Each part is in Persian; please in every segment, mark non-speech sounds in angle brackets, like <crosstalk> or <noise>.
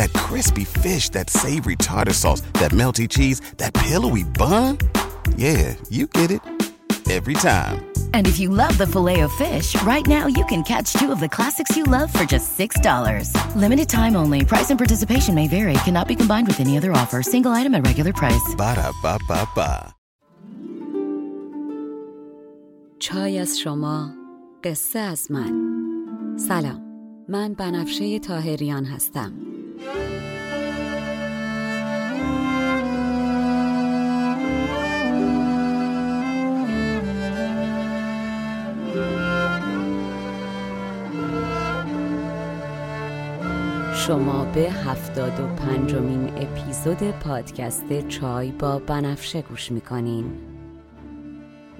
That crispy fish, that savory tartar sauce, that melty cheese, that pillowy bun. Yeah, you get it. Every time. And if you love the filet of fish, right now you can catch two of the classics you love for just $6. Limited time only. Price and participation may vary. Cannot be combined with any other offer. Single item at regular price. Ba da ba ba ba. چای از شما قصه از من سلام من بنفشه تاهریان هستم شما به هفتاد و پنجمین اپیزود پادکست چای با بنفشه گوش می‌کنین.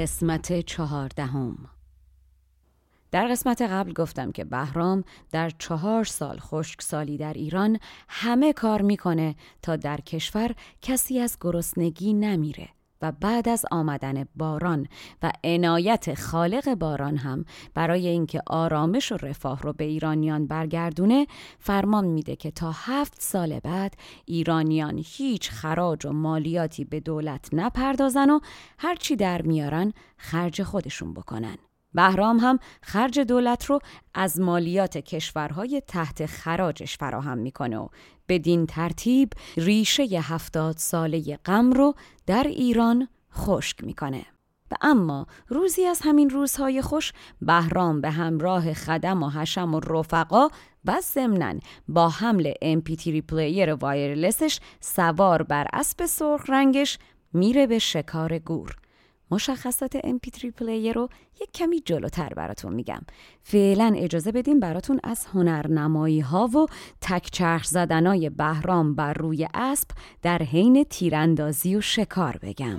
قسمت چهاردهم. در قسمت قبل گفتم که بهرام در چهار سال خشکسالی در ایران همه کار می‌کنه تا در کشور کسی از گرسنگی نمیره. و بعد از آمدن باران و عنایت خالق باران هم برای اینکه آرامش و رفاه رو به ایرانیان برگردونه فرمان میده که تا هفت سال بعد ایرانیان هیچ خراج و مالیاتی به دولت نپردازن و هرچی در میارن خرج خودشون بکنن. بهرام هم خرج دولت رو از مالیات کشورهای تحت خراجش فراهم می‌کنه و بدین ترتیب ریشه هفتاد ساله غم رو در ایران خشک می‌کنه. و اما روزی از همین روزهای خوش بهرام به همراه خدم و حشم و رفقا و ضمنا با حمل MP3 player wireless ش سوار بر اسب سرخ رنگش میره به شکار گور مشخصات MP3 پلیر رو یک کمی جلوتر براتون میگم. فعلا اجازه بدیم براتون از هنرنمایی ها و تک چرخ زدنای بهرام بر روی اسب در حین تیراندازی و شکار بگم.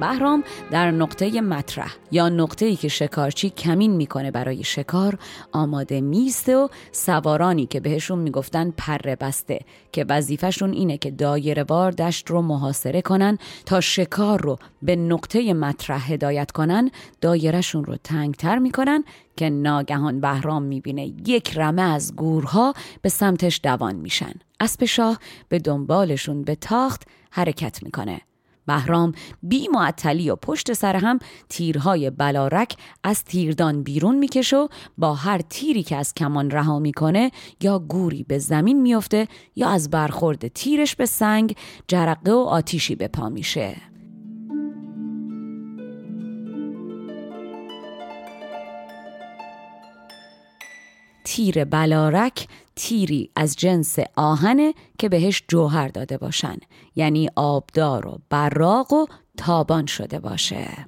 بهرام در نقطه مطرح یا نقطه ای که شکارچی کمین می‌کنه برای شکار آماده میسته و سوارانی که بهشون می‌گفتن پره بسته که وظیفشون اینه که دایره وار دشت رو محاصره کنن تا شکار رو به نقطه مطرح هدایت کنن دایرهشون رو تنگتر می‌کنن که ناگهان بهرام می‌بینه یک رمه از گورها به سمتش دوان میشن. اسب شاه به دنبالشون به تاخت حرکت می‌کنه. بهرام بی معطلی و پشت سر هم تیرهای بلارک از تیردان بیرون می‌کشه و با هر تیری که از کمان رها می‌کنه یا گوری به زمین میفته یا از برخورد تیرش به سنگ جرقه و آتیشی به پا میشه. تیر بلارک تیری از جنس آهنه که بهش جوهر داده باشن. یعنی آبدار و براق و تابان شده باشه.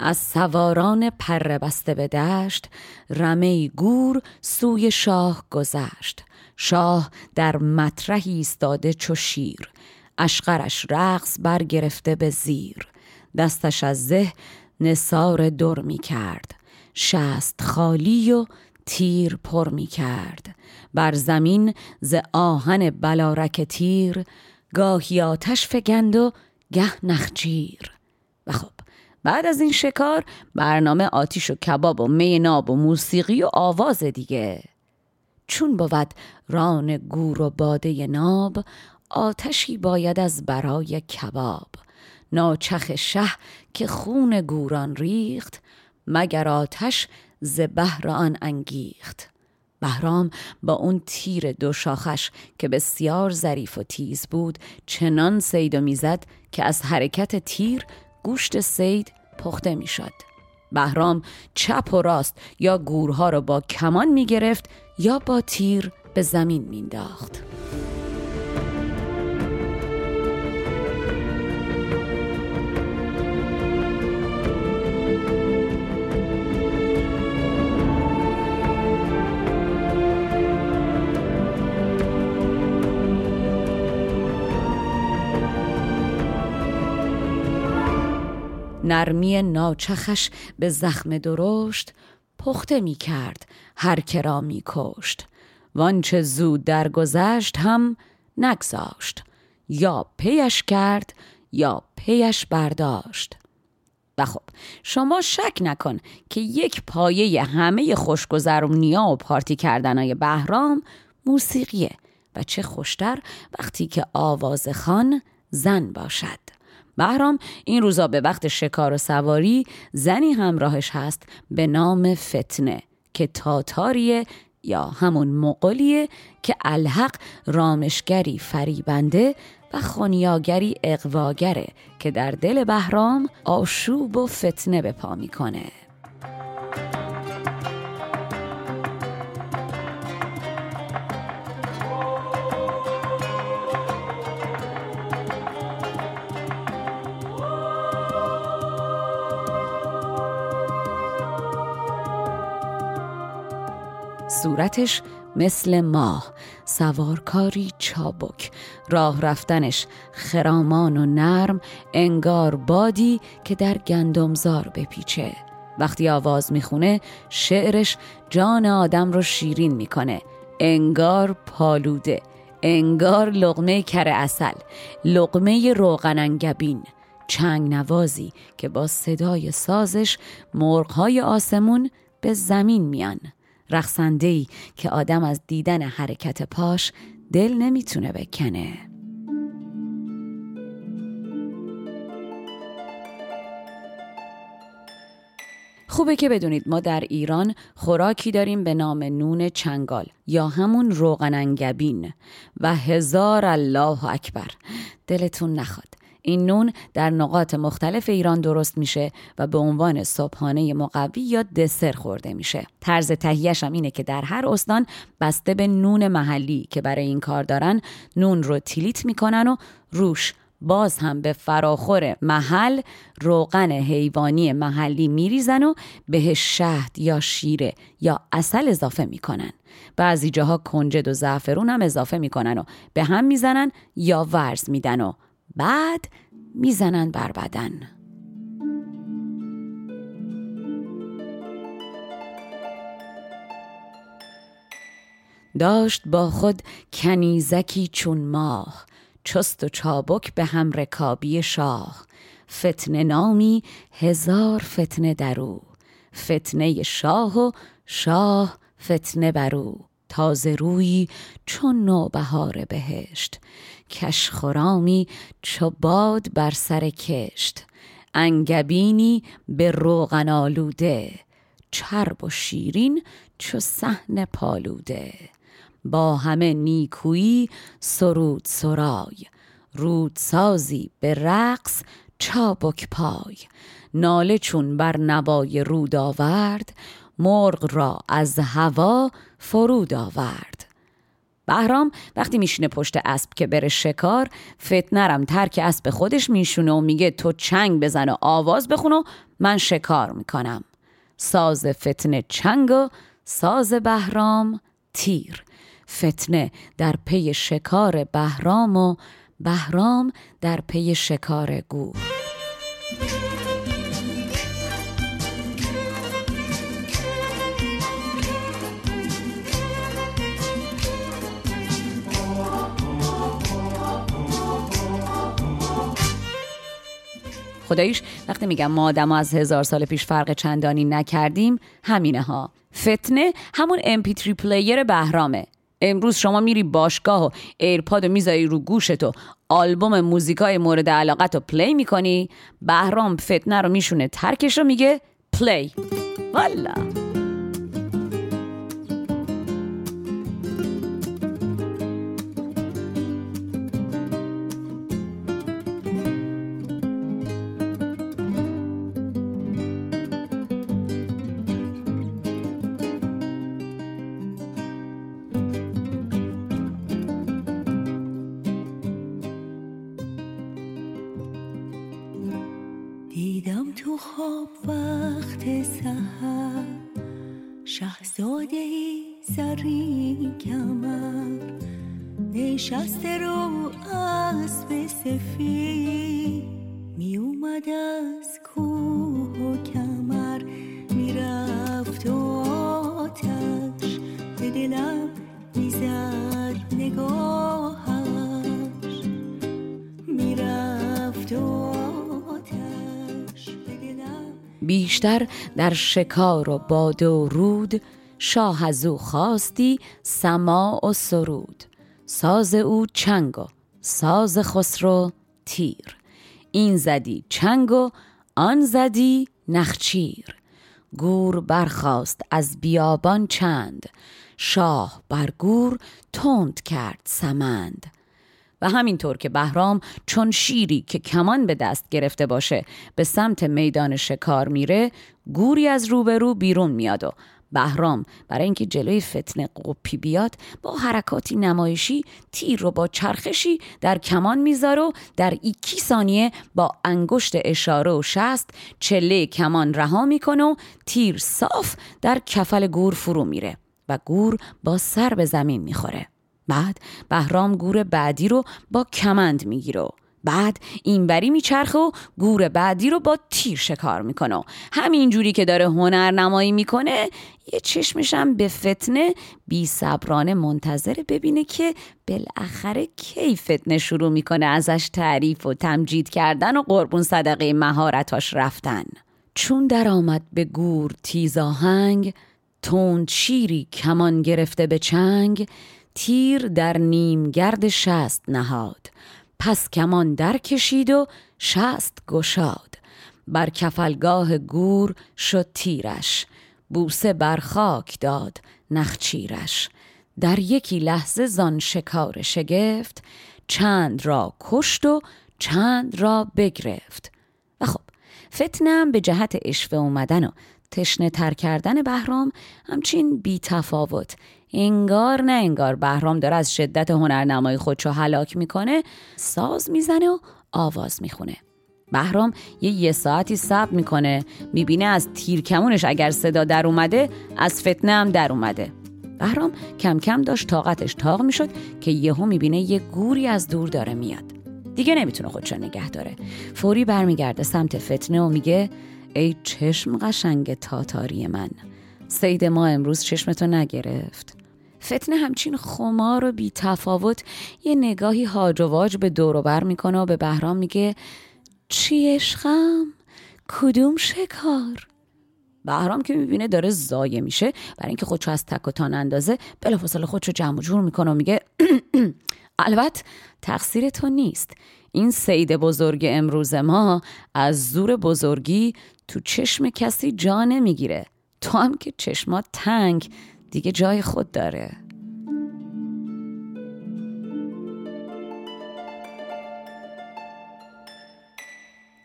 از سواران پر بسته به دشت رمه گور سوی شاه گذشت. شاه در مطرحی ایستاده چو شیر. اشقرش رقص برگرفته به زیر. دستش از زه نصار در می کرد شست خالی و تیر پر می کرد بر زمین ز آهن بلارک تیر گاهی آتش فگند و گه نخجیر. و خب بعد از این شکار برنامه آتیش و کباب و می ناب و موسیقی و آواز دیگه. چون بود ران گور و باده ناب آتشی باید از برای کباب. ناچخ شه که خون گوران ریخت مگر آتش ز بهر آن انگیخت بهرام با اون تیر دو شاخش که بسیار ظریف و تیز بود چنان سید و می‌زد که از حرکت تیر گوشت سید پخته می‌شد. بهرام چپ و راست یا گورها را با کمان می گرفت یا با تیر به زمین مینداخت. نرمی ناچخش به زخم درشت پخته می کرد هر کرا می کشت. وانچه زود درگذشت هم نگذاشت. یا پیش کرد یا پیش برداشت. و خب شما شک نکن که یک پایه همه خوشگذرونیا و پارتی کردنای بهرام موسیقیه و چه خوشتر وقتی که آواز خان زن باشد. بهرام این روزا به وقت شکار و سواری زنی همراهش هست به نام فتنه که تاتاریه یا همون مقلیه که الحق رامشگری فریبنده و خونیاگری اقواگره که در دل بهرام آشوب و فتنه به پا می‌کنه. صورتش مثل ماه سوارکاری چابک. راه رفتنش خرامان و نرم انگار بادی که در گندمزار بپیچه. وقتی آواز می‌خونه شعرش جان آدم رو شیرین می‌کنه. انگار پالوده انگار لغمه کر اصل لغمه روغن انگبین. چنگ نوازی که با صدای سازش مرغهای آسمون به زمین میان. رقصنده که آدم از دیدن حرکت پاش دل نمی‌تونه بکنه. خوبه که بدونید ما در ایران خوراکی داریم به نام نون چنگال یا همون روغن انگبین و هزار الله اکبر. دلتون نخواد. این نون در نقاط مختلف ایران درست میشه و به عنوان صبحانه مقوی یا دسر خورده میشه. طرز تهیهش هم اینه که در هر استان بسته به نون محلی که برای این کار دارن نون رو تیلیت می‌کنن و روش باز هم به فراخور محل روغن حیوانی محلی میریزن و بهش شهد یا شیره یا اصل اضافه می‌کنن. بعضی جاها کنجد و زعفرون هم اضافه می‌کنن و به هم می‌زنن یا ورز میدن و بعد می‌زنن بر بدن. داشت با خود کنیزکی چون ماه چست و چابک به هم رکابی شاه. فتنه نامی هزار فتنه درو فتنه شاه و شاه فتنه برو تازه روی چون نوبهار بهشت. کش خرامی چو باد بر سر کشت. انگبینی به روغن آلوده. چرب و شیرین چو صحن پالوده. با همه نیکویی سرود سرای. رودسازی به رقص چابک پای. ناله چون بر نوای رود آورد مرغ را از هوا فرود آورد. بهرام وقتی میشینه پشت اسب که بره شکار فتنرم ترک اسب خودش میشونه و میگه تو چنگ بزن و آواز بخون و من شکار می‌کنم. ساز فتنه چنگ و ساز بهرام تیر. فتنه در پی شکار بهرام و بهرام در پی شکار گور. خداییش وقتی میگم ما آدما از هزار سال پیش فرق چندانی نکردیم همینه ها. فتنه همون MP3 player بهرامه. امروز شما میری باشگاه و AirPod می‌ذاری رو گوشت و آلبوم موزیکای مورد علاقت رو play می‌کنی بهرام فتنه رو میشونه ترکش رو میگه play. والا! بیشتر در شکار و باد و رود شاه از او خواستی سما و سرود. ساز او چنگ و ساز خسرو تیر. این زدی چنگ و آن زدی نخچیر. گور برخاست از بیابان چند شاه بر گور تند کرد سمند. و همینطور که بهرام چون شیری که کمان به دست گرفته باشه به سمت میدان شکار میره گوری از روبرو بیرون میاد و بهرام برای اینکه جلوی فتنه قپی بیاد با حرکاتی نمایشی تیر رو با چرخشی در کمان می‌ذاره و در ایکی ثانیه با انگشت اشاره و شست چله کمان رها می‌کنه و تیر صاف در کفل گور فرو میره و گور با سر به زمین می‌خوره. بعد بهرام گور بعدی رو با کمند می‌گیره بعد اینوری میچرخه و گور بعدی رو با تیر شکار می‌کنه همین جوری که داره هنر نمایی می‌کنه یه چشمشم به فتنه بی صبرانه منتظره ببینه که بالاخره کی فتنه شروع می‌کنه ازش تعریف و تمجید کردن و قربون صدقه مهارتاش رفتن. چون درآمد به گور تیزاهنگ تند شیری کمان گرفته به چنگ تیر در نیم گرد شست نهاد. پس کمان در کشید و شست گشاد. بر کفلگاه گور شد تیرش. بوسه بر خاک داد نخچیرش. در یکی لحظه زان شکار شگفت چند را کشت و چند را بگرفت. و خب فتنم به جهت اشوه اومدن و تشنه تر کردن بهرام همچین بی تفاوت انگار نه انگار بهرام داره از شدت هنرنمای خودشو هلاک می‌کنه ساز می‌زنه و آواز می‌خونه. بهرام یه یه ساعتی صبر می‌کنه می‌بینه از تیرکمونش اگر صدا در اومده از فتنه هم در اومده. بهرام کم کم داشت طاقتش تاق می‌شد که یهو می‌بینه یه گوری از دور داره میاد. دیگه نمی‌تونه خودشو نگه داره. فوری برمیگرده سمت فتنه و میگه ای چشم قشنگ تاتاری من سید ما امروز چشمتو نگرفت. فتنه همچین خمار و بی تفاوت یه نگاهی هاج و واج به بر می‌کنه و به بهرام میگه چی عشقم؟ کدوم شکار؟ بهرام که می‌بینه داره زایه میشه برای اینکه خودشو از تک و تان اندازه بلافاصله خودشو جمع جور می‌کنه و میگه <clears throat> البته تقصیر تو نیست این سید بزرگ امروز ما از زور بزرگی تو چشم کسی جا نمی‌گیره تو هم که چشمات تنگ دیگه جای خود داره.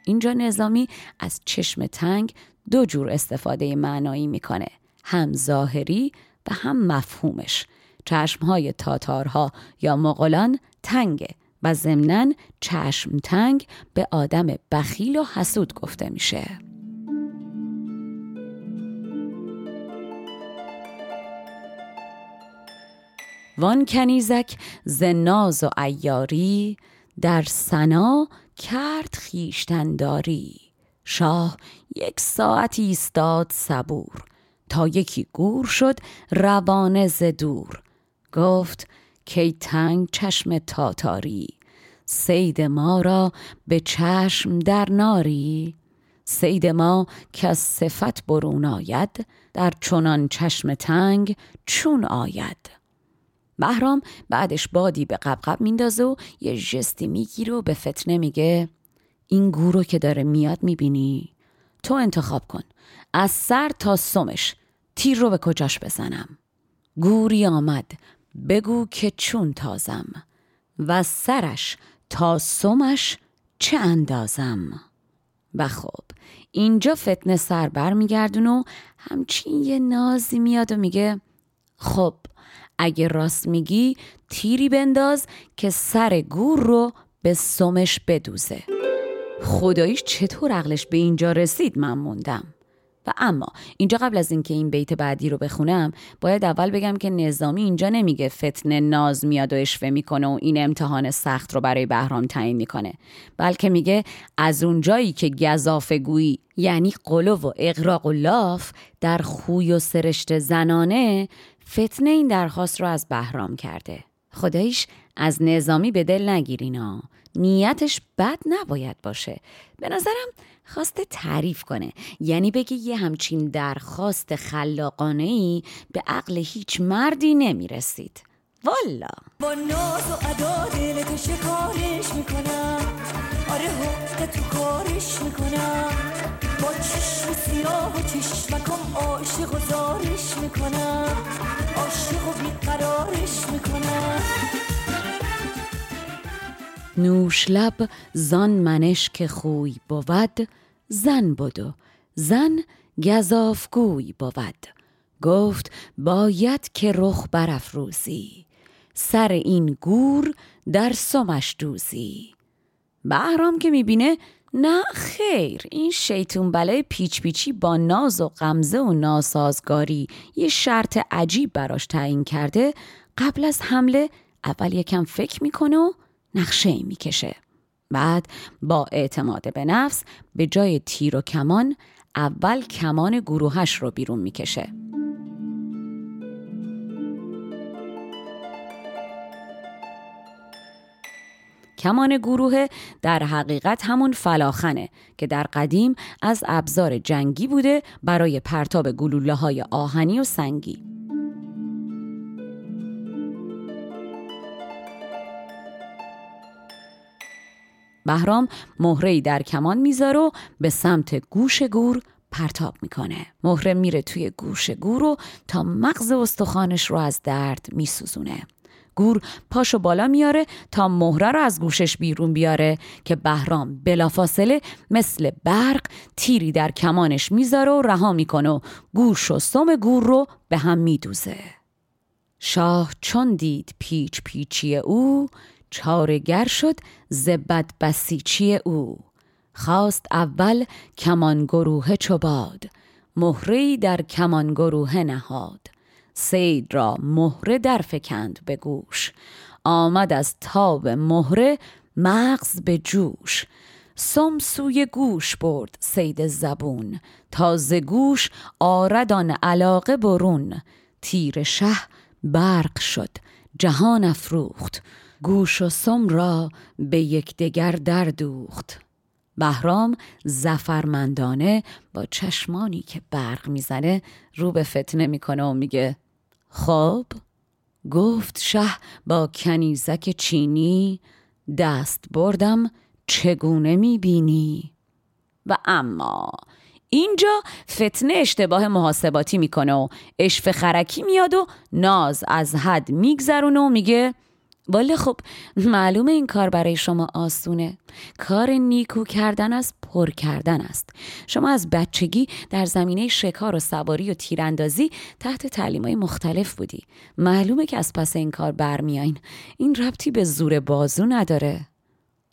اینجا نظامی از چشم تنگ دو جور استفاده معنایی می‌کنه. هم ظاهری و هم مفهومش. چشمهای تاتارها یا مغولان تنگه و ضمنا چشم تنگ به آدم بخیل و حسود گفته میشه. وان کنیزک زناز و ایاری در سنا کرد خیشتنداری شاه یک ساعت ایستاد صبور تا یکی گور شد روانه ز دور. گفت کی تنگ چشم تاتاری سید ما را به چشم در ناری. سید ما که از صفت برون آید در چنان چشم تنگ چون آید. بهرام بعدش بادی به قبقب میندازه و یه جستی می‌گیره و به فتنه میگه این گورو که داره میاد می‌بینی؟ تو انتخاب کن. از سر تا سمش تیر رو به کجاش بزنم؟ گوری آمد. بگو که چون تازم و سرش تا سمش چه اندازم؟ و خب اینجا فتنه سر بر میگردون و همچین یه نازی میاد و میگه خب اگه راست میگی تیری بنداز که سر گور رو به سمش بدوزه. خداییش چطور عقلش به اینجا رسید من موندم. و اما اینجا قبل از اینکه این بیت بعدی رو بخونم باید اول بگم که نظامی اینجا نمیگه فتنه ناز میاد و اشوه می‌کنه و این امتحان سخت رو برای بهرام تعیین می‌کنه. بلکه میگه از اونجایی که گذافه گویی یعنی قلو و اقراق و لاف در خوی و سرشت زنانه فتنه این درخواست رو از بهرام کرده. خدایش از نظامی به دل نگیرینا نیتش بد نباید باشه. به نظرم خواسته تعریف کنه. یعنی بگه یه همچین درخواست خلاقانه ای به عقل هیچ مردی نمی‌رسید. والا. با ناز و ادا دلت شکارش می‌کنم. آره حق تو کارش می‌کنم. با چشم سیاه و چشمکم عاشق و زارش می‌کنم. عاشق و بیقرارش می‌کنم. نوش لب زان منش که خوی بود زن بدو زن گذافگوی بود. گفت باید که رخ برافروزی سر این گور در سمش دوزی. بهرام که می‌بینه نه خیر. این شیطون بله پیچ پیچی با ناز و غمزه و ناسازگاری یه شرط عجیب براش تعیین کرده. قبل از حمله اول یکم فکر می‌کنه و نقشه ای می‌کشه. بعد با اعتماد به نفس به جای تیر و کمان اول کمان گروهش رو بیرون می‌کشه. کمان گروه در حقیقت همون فلاخنه که در قدیم از ابزار جنگی بوده برای پرتاب گلوله های آهنی و سنگی. بهرام مهره در کمان می‌ذاره و به سمت گوش گور پرتاب می‌کنه. مهره میره توی گوش گور و تا مغز استخوانش رو از درد میسوزونه. گور پاشو بالا میاره تا مهره رو از گوشش بیرون بیاره که بهرام بلافاصله مثل برق تیری در کمانش می‌ذاره و رها می‌کنه و گوش و سم گور رو به هم میدوزه. شاه چون دید پیچ پیچی او چارگر شد زبد بسیچی او. خواست اول کمان گروه چوباد مهری در کمان گروه نهاد. سید را مهره در فکند به گوش. آمد از تاب مهره مغز به جوش. سم سوی گوش برد سید زبون. تازه گوش آردان علاقه برون. تیر شه برق شد جهان افروخت. گوش و سم را به یکدیگر در دوخت. بهرام زفرمندانه با چشمانی که برق می‌زنه رو به فتنه می‌کنه و میگه خب گفت شه با کنیزک چینی دست بردم چگونه می‌بینی؟ و اما اینجا فتنه اشتباه محاسباتی می‌کنه و اشف خرکی میاد و ناز از حد میگذرونه و میگه والا خب معلومه این کار برای شما آسونه. کار نیکو کردن از پر کردن است. شما از بچگی در زمینه شکار و سواری و تیراندازی تحت تعلیم های مختلف بودی. معلومه که از پس این کار برمیاین این ربطی به زور بازو نداره.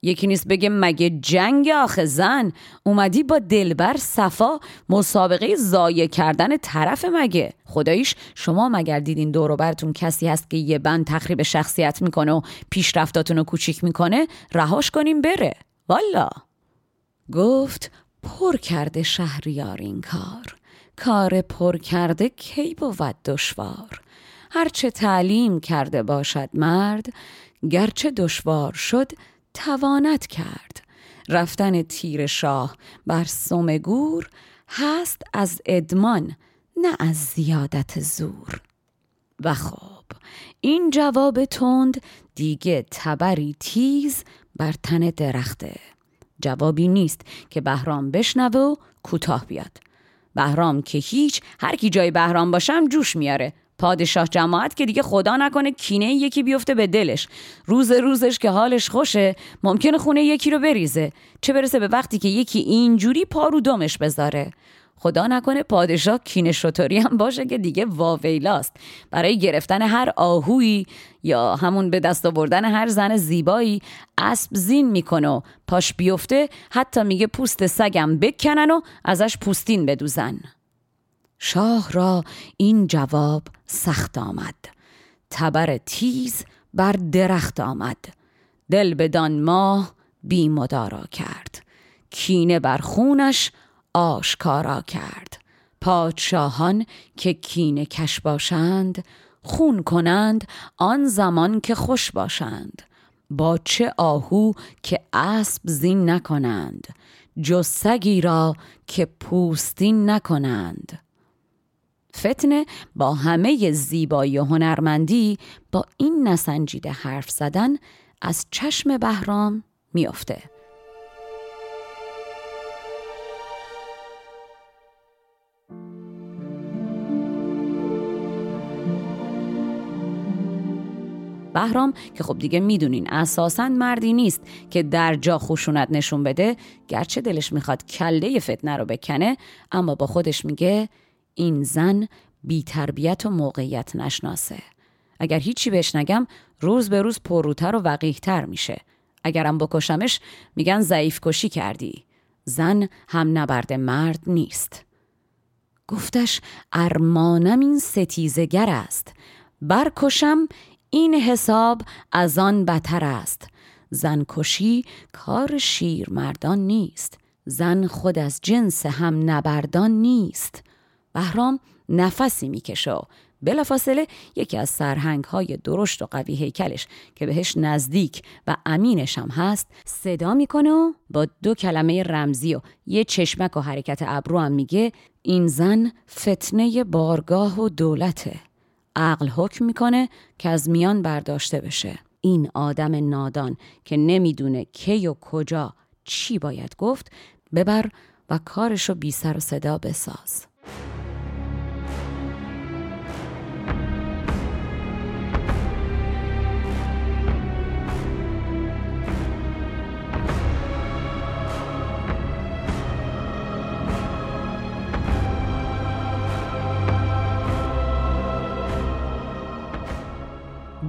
یکی نیست بگه مگه جنگ آخه زن؟ اومدی با دلبر صفا مسابقه زایه کردن طرف مگه؟ خداییش شما مگر دیدین دور براتون کسی هست که یه بند تخریب شخصیت می‌کنه و پیشرفتاتون رو کوچیک می‌کنه؟ رهاش کنیم بره. والا. گفت پر کرده شهریار این کار. کار پر کرده کی بود دشوار؟ هرچه تعلیم کرده باشد مرد گرچه دشوار شد توانت کرد. رفتن تیر شاه بر سوم گور هست از ادمان نه از زیادت زور. و خب این جواب تند دیگه تبری تیز بر تن درخته. جوابی نیست که بهرام بشنوه و کوتاه بیاد. بهرام که هیچ هر کی جای بهرام باشم جوش میاره. پادشاه جماعت که دیگه خدا نکنه کینه یکی بیفته به دلش. روز روزش که حالش خوشه ممکنه خونه یکی رو بریزه. چه برسه به وقتی که یکی اینجوری پا رو دمش بذاره. خدا نکنه پادشاه کینه شطوری هم باشه که دیگه واویلاست. برای گرفتن هر آهویی یا همون به دست آوردن هر زن زیبایی اسب زین می‌کنه و پاش بیفته حتی میگه پوست سگم بکنن و ازش پوستین بدوزن. شاه را این جواب سخت آمد. تبر تیز بر درخت آمد. دل بدان ماه بیمدارا کرد. کینه بر خونش آشکارا کرد. پادشاهان که کینه کش باشند خون کنند آن زمان که خوش باشند. با چه آهو که اسب زین نکنند جز سگی را که پوستین نکنند. فتنه با همه زیبایی و هنرمندی با این نسنجیده حرف زدن از چشم بهرام میافته. بهرام که خب دیگه می‌دونین اساسا مردی نیست که در جا خشونت نشون بده گرچه دلش می‌خواد کله فتنه رو بکنه اما با خودش میگه این زن بی تربیت و موقعیت نشناسه. اگر هیچی بهش نگم روز به روز پروتر و وقیهتر میشه. اگرم بکشمش میگن ضعیف کشی کردی. زن هم نبرد مرد نیست. گفتش ارمانم این ستیزگر است. برکشم این حساب از آن بتر است. زن کشی کار شیر مردان نیست. زن خود از جنس هم نبردان نیست. بهرام نفسی می‌کشه. و بلافاصله یکی از سرهنگ های درشت و قوی هیکلش که بهش نزدیک و امینش هم هست صدا می‌کنه و با دو کلمه رمزی و یه چشمک و حرکت ابرو هم میگه این زن فتنه بارگاه و دولته. عقل حکم می‌کنه که از میان برداشته بشه. این آدم نادان که نمی‌دونه کی و کجا چی باید گفت ببر و کارشو بی سر و صدا بساز.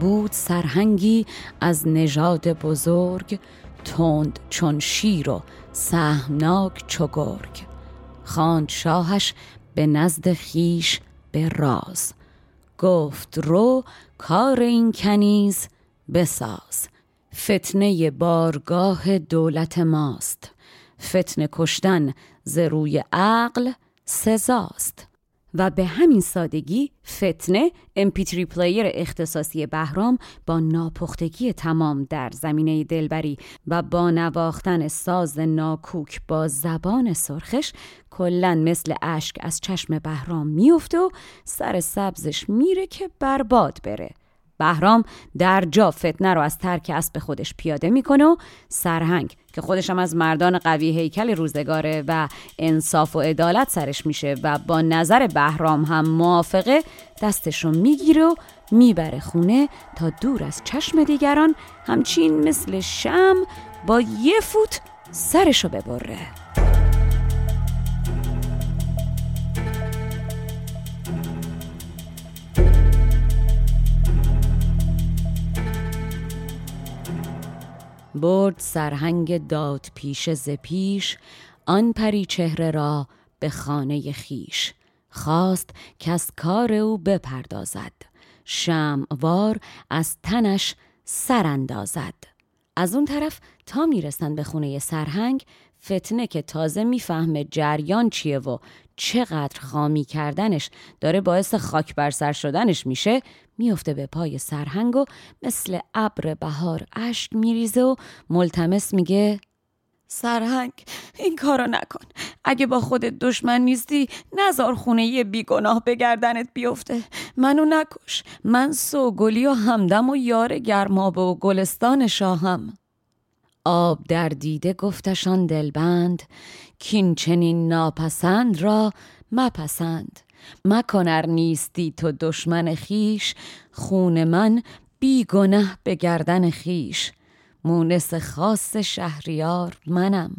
بود سرهنگی از نژاد بزرگ تند چون شیر و سهمناک چو گرگ خواند شاهش به نزد خیش به راز. گفت رو کار این کنیز بساز. فتنه بارگاه دولت ماست. فتنه کشتن ز روی عقل سزاست. و به همین سادگی فتنه MP3 player اختصاصی بهرام با ناپختگی تمام در زمینه دلبری و با نواختن ساز ناکوک با زبان سرخش کلا مثل اشک از چشم بهرام میفته و سر سبزش میره که برباد بره. بهرام در جا فتنه رو از ترک اسب خودش پیاده می‌کنه و سرهنگ که خودشم از مردان قوی هیکل روزگاره و انصاف و عدالت سرش میشه و با نظر بهرام هم موافقه دستش رو می‌گیره و می‌بره خونه تا دور از چشم دیگران همچین مثل شم با یه فوت سرشو ببره. برد سرهنگ داد پیش ز پیش آن پری چهره را به خانه خیش خواست که از کار او بپردازد. شموار از تنش سر اندازد از اون طرف تا می‌رسن به خونه سرهنگ فتنه که تازه می‌فهمه جریان چیه و چقدر خامی کردنش داره باعث خاک بر سر شدنش میشه میفته به پای سرهنگ و مثل ابر بهار اشک میریزه و ملتمس میگه سرهنگ این کارو نکن. اگه با خودت دشمن نیستی نزار خونه یه بیگناه به گردنت بیفته. منو نکش. من سوگلی و همدم و یار گرمابه و گلستان شاهم. آب در دیده گفتشان دلبند کین چنین ناپسند را مپسند. مکنر نیستی تو دشمن خیش خون من بیگنه به گردن خیش مونس خاص شهریار منم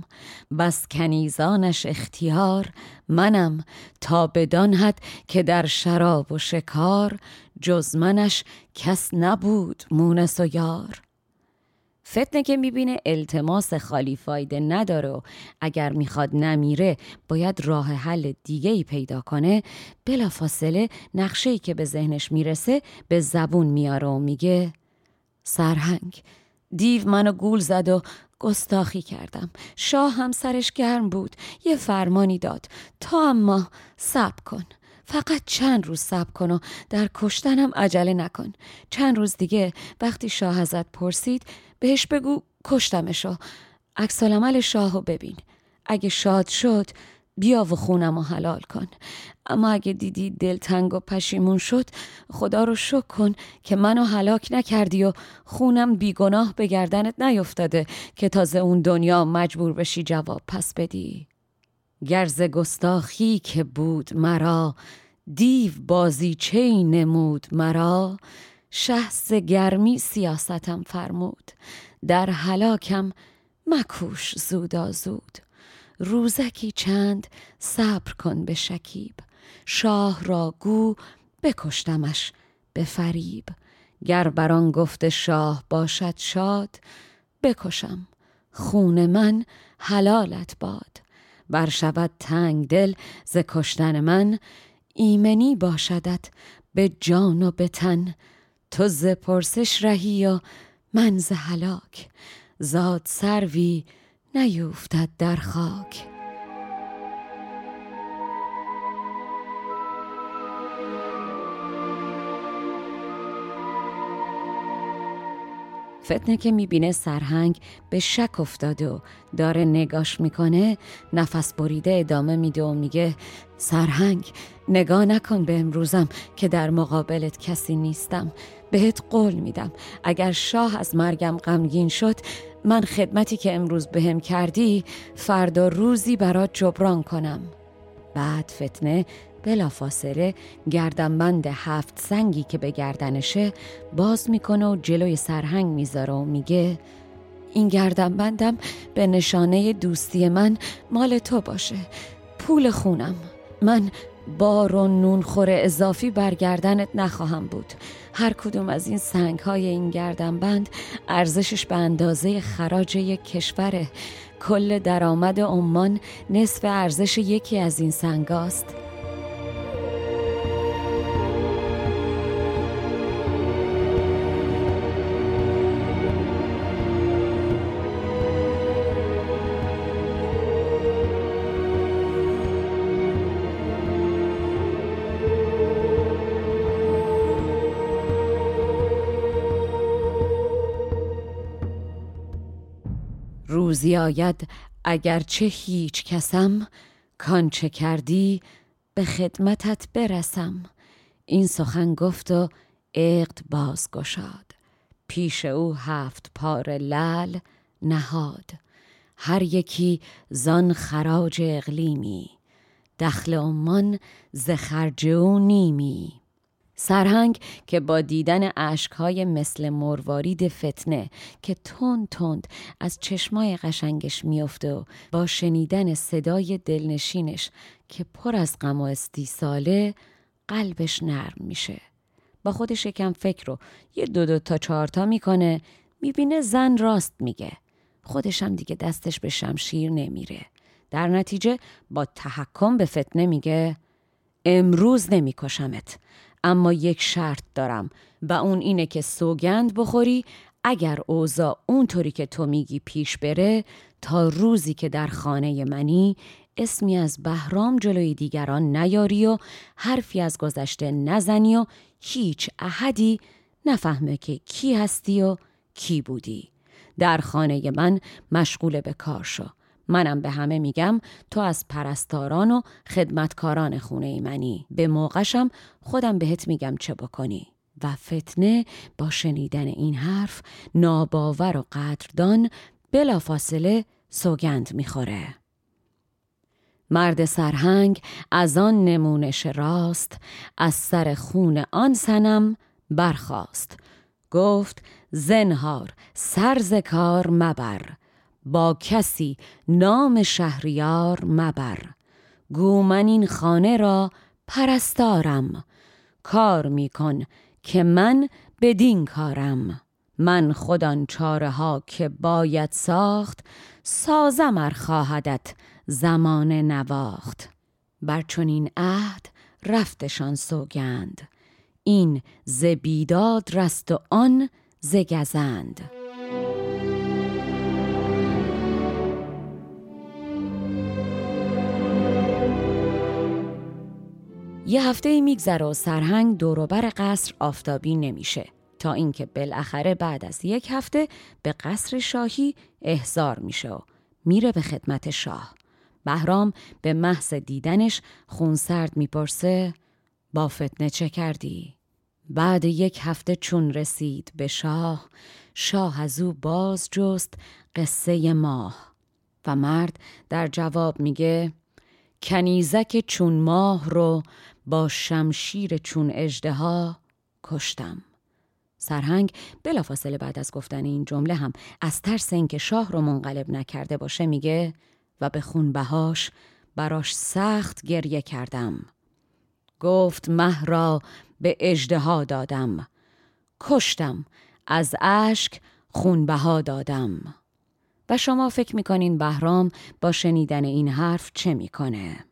بس کنیزانش اختیار منم. تا بدان حد که در شراب و شکار جز منش کس نبود مونس و یار. فتنه که می‌بینه التماس خالی فایده نداره و اگر می‌خواد نمیره باید راه حل دیگه ای پیدا کنه. بلافاصله نقشه ای که به ذهنش می‌رسه به زبون میاره و میگه سرهنگ دیو منو گول زد و گستاخی کردم. شاه هم سرش گرم بود. یه فرمانی داد. تا اما صبر کن. فقط چند روز صبر کن و در کشتنم عجله نکن. چند روز دیگه وقتی شاه ازت پرسید بهش بگو کشتمشو عکس عمل شاهو ببین. اگه شاد شد بیا و خونم و حلال کن. اما اگه دیدی دلتنگ و پشیمون شد خدا رو شک کن که منو هلاک نکردی و خونم بیگناه به گردنت نیفتاده که تازه اون دنیا مجبور بشی جواب پس بدی. گرز گستاخی که بود مرا دیو بازی چی نمود مرا؟ شهست گرمی سیاستم فرمود. در هلاکم مکوش زودا زود روزکی چند صبر کن به شکیب. شاه را گو بکشتمش به فریب. گر بران گفت شاه باشد شاد بکشم. خون من حلالت باد. بر شود تنگ دل ز کشتن من ایمنی باشدت به جان و به تن. تو ز پرسش رهی و من ز هلاک. زاد سروی نیوفتد در خاک. فتنه که می‌بینه سرهنگ به شک افتاده و داره نگاش می‌کنه نفس بریده ادامه میده و میگه سرهنگ نگاه نکن به امروزم که در مقابلت کسی نیستم. بهت قول میدم. اگر شاه از مرگم غمگین شد من خدمتی که امروز بهم کردی فردا روزی برات جبران کنم. بعد فتنه بلافاصله گردنبند هفت سنگی که به گردنشه باز می‌کنه و جلوی سرهنگ می‌ذاره و میگه این گردنبندم به نشانه دوستی من مال تو باشه. پول خونم. من بار و نونخور اضافی بر گردنت نخواهم بود. هر کدوم از این سنگ های این گردنبند ارزشش به اندازه خراج یک کشوره. کل درآمد عمان نصف ارزش یکی از این سنگاست روزی آید اگرچه هیچ کسم کانچه کردی به خدمتت برسم. این سخن گفت و عقد باز گشاد پیش او هفت پار لل نهاد. هر یکی زان خراج اقلیمی. دخل عمان ز خرج و نیمی. سرهنگ که با دیدن اشکهای مثل مروارید فتنه که تند تند از چشمای قشنگش میافته و با شنیدن صدای دلنشینش که پر از غم و استیصاله قلبش نرم میشه. با خودش یکم فکر رو یه دو دو تا چهارتا می‌کنه می‌بینه زن راست میگه. خودشم دیگه دستش به شمشیر نمیره. در نتیجه با تحکم به فتنه میگه امروز نمیکشمت. اما یک شرط دارم و اون اینه که سوگند بخوری اگر اوضاع اونطوری که تو میگی پیش بره تا روزی که در خانه منی اسمی از بهرام جلوی دیگران نیاری و حرفی از گذشته نزنی و هیچ احدی نفهمه که کی هستی و کی بودی. در خانه من مشغول به کار شو. منم به همه میگم تو از پرستاران و خدمتکاران خونه منی. به موقعشم خودم بهت میگم چه بکنی. و فتنه با شنیدن این حرف ناباور و قدردان بلافاصله سوگند می‌خوره. مرد سرهنگ از آن نمونش راست از سر خون آن سنم برخاست. گفت زنهار سرز کار مبر. با کسی نام شهریار مبر. گو من این خانه را پرستارم. کار میکن که من بدین کارم. من خودان چاره ها که باید ساخت سازم ار خواهدت زمان نواخت. بر چنین عهد رفتشان سوگند. این ز بیداد رست و آن ز گزند. یه هفته میگذره و سرهنگ دوروبر قصر آفتابی نمیشه تا اینکه بالاخره بعد از یک هفته به قصر شاهی احضار میشه و میره به خدمت شاه بهرام به محض دیدنش خونسرد می‌پرسه با فتنه چه کردی؟ بعد یک هفته چون رسید به شاه شاه از او باز جست قصه ماه و مرد در جواب میگه کنیزک چون ماه رو با شمشیر چون اجدها کشتم. سرهنگ بلافاصله بعد از گفتن این جمله هم از ترس اینکه شاه رو منقلب نکرده باشه میگه و به خون بهاش براش سخت گریه کردم. گفت مه را به اجدها دادم. کشتم. از اشک خونبها دادم. و شما فکر می‌کنین بهرام با شنیدن این حرف چه می‌کنه؟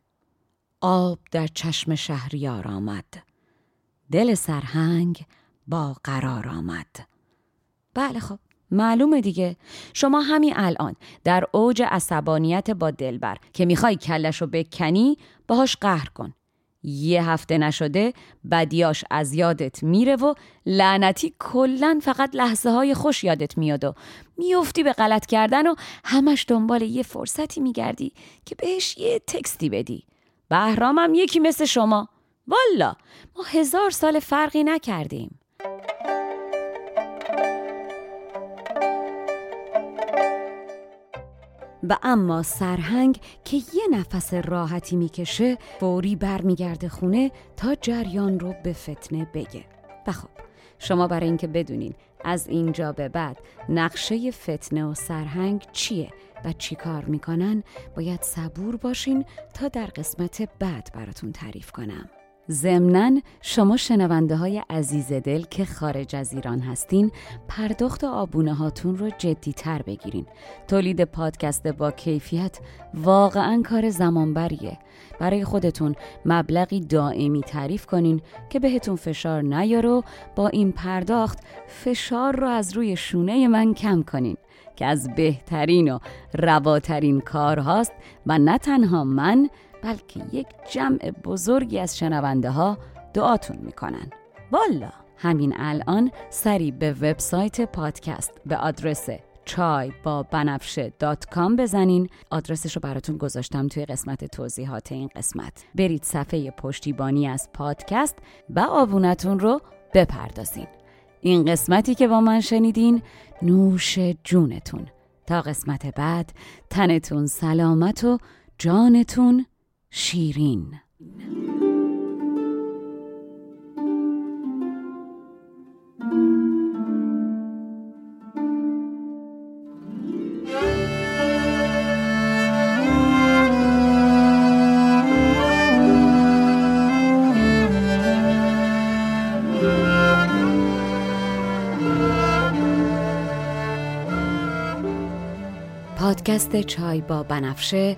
آب در چشم شهریار آمد. دل سرهنگ با قرار آمد. بله خب معلومه دیگه. شما همین الان در اوج عصبانیت با دلبر که می‌خوای کلش رو بکنی باهاش قهر کن. یه هفته نشده بدیاش از یادت میره و لعنتی کلا فقط لحظه های خوش یادت میاد و میفتی به غلط کردن و همش دنبال یه فرصتی میگردی که بهش یه تکستی بدی. بهرامم یکی مثل شما. والا ما هزار سال فرقی نکردیم. و اما سرهنگ که یه نفس راحتی می‌کشه فوری برمیگرده خونه تا جریان رو به فتنه بگه. و خب شما برای اینکه بدونین از اینجا به بعد نقشه فتنه و سرهنگ چیه و چی کار می‌کنن باید صبور باشین تا در قسمت بعد براتون تعریف کنم. ضمنا شما شنونده های عزیز دل که خارج از ایران هستین پرداخت آبونه هاتون رو جدی تر بگیرین. تولید پادکست با کیفیت واقعا کار زمانبریه. برای خودتون مبلغی دائمی تعریف کنین که بهتون فشار نیاره و با این پرداخت فشار رو از روی شونه من کم کنین که از بهترین و رواترین کار هاست و نه تنها من بلکه یک جمع بزرگی از شنونده ها دعاتون می‌کنن. والا همین الان سری به وبسایت پادکست به آدرس چای با بنفشه دات کام بزنین. آدرسش رو براتون گذاشتم توی قسمت توضیحات این قسمت. برید صفحه پشتیبانی از پادکست و آبونتون رو بپردازین. این قسمتی که با من شنیدین نوش جونتون. تا قسمت بعد تنتون سلامت و جانتون شیرین. پادکست چای با بنفشه